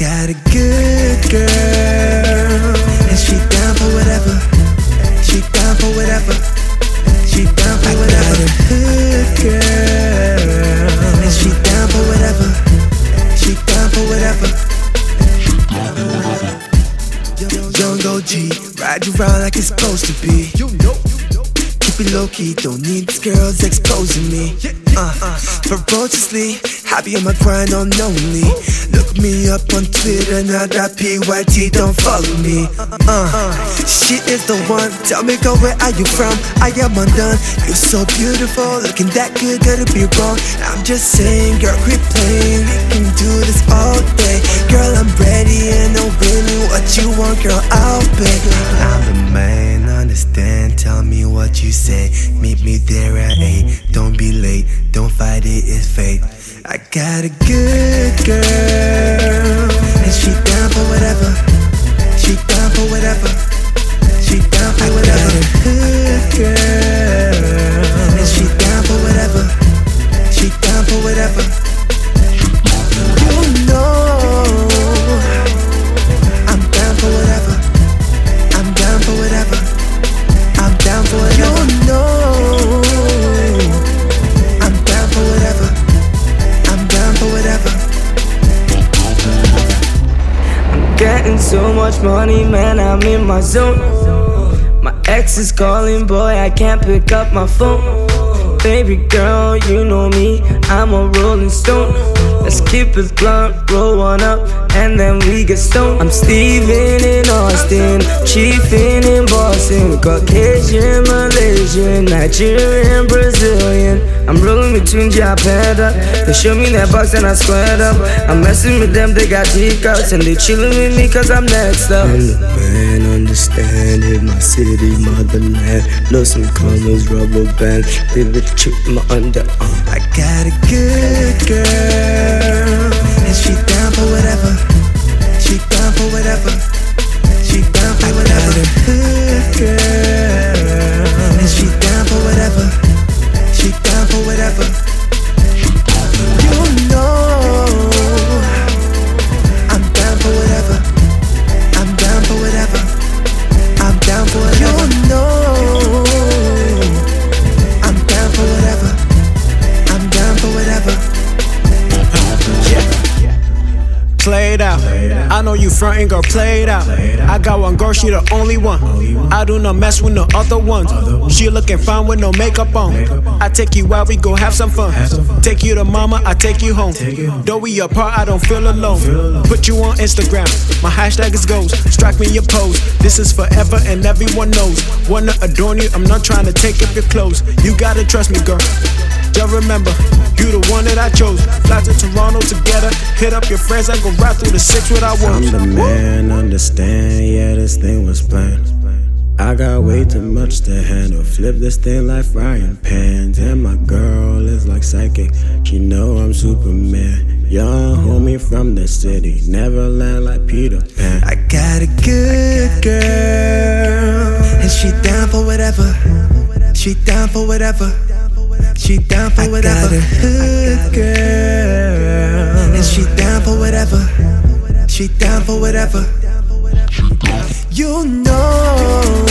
got a good girl, and she down for whatever. She down for whatever. She down for whatever. I got a good girl, and she down for whatever. She down for whatever. Young OG, ride you around like it's supposed to be. Keep it low key, don't need these girls exposing me. Uh, ferociously, happy on my grind on lonely. Look me up on Twitter, now that PYT don't follow me. Uh, she is the one. Tell me, girl, where are you from? I am undone. You're so beautiful, looking that good, gotta be wrong. I'm just saying, girl, quit playing. We can do this all day. Girl, I'm ready and I'm willing. What you want, girl, I'll pay. I got a good girl, Getting so much money, man, I'm in my zone. My ex is calling, boy, I can't pick up my phone. Baby girl, you know me, I'm a rolling stone. Let's keep it blunt, roll one up, and then we get stoned. I'm Steven in Austin, Chiefin in Boston, Caucasian, Malaysian, Nigerian, Brazilian. I'm rolling between Japan. Uh, they show me that box and I squared up. I'm messing with them, they got decoys, and they chillin' with me cause I'm next up. Understand it, my city, motherland. Love some commas, rubber band, leave it chick my underarm. I got a good girl, and she down for whatever. She down for whatever. Play it out. I know you frontin', girl, play it out. I got one girl, she the only one. I do not mess with no other ones. She looking fine with no makeup on. I take you out, we go have some fun. Take you to mama, I take you home. Though we apart, I don't feel alone. Put you on Instagram, my hashtag is goals. Strike me your pose. This is forever and everyone knows. Wanna adorn you, I'm not trying to take off your clothes. You gotta trust me, girl. Just remember, you the one that I chose. Fly to Toronto together, hit up your friends, I go right through the six without I'm the man, understand, yeah, this thing was planned. I got way too much to handle. Flip this thing like frying pans. And my girl is like psychic. She know I'm Superman. Young homie from the city. Never land like Peter Pan. I got a good girl, and she down for whatever. She down for whatever. She down for I whatever. Got a hood girl. And she down for whatever. She down for whatever. You know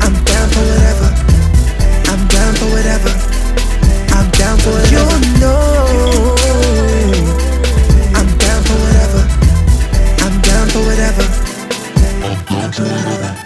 I'm down for whatever. I'm down for whatever. I'm down for whatever. You know I'm down for whatever. I'm down for whatever. I'm down for whatever.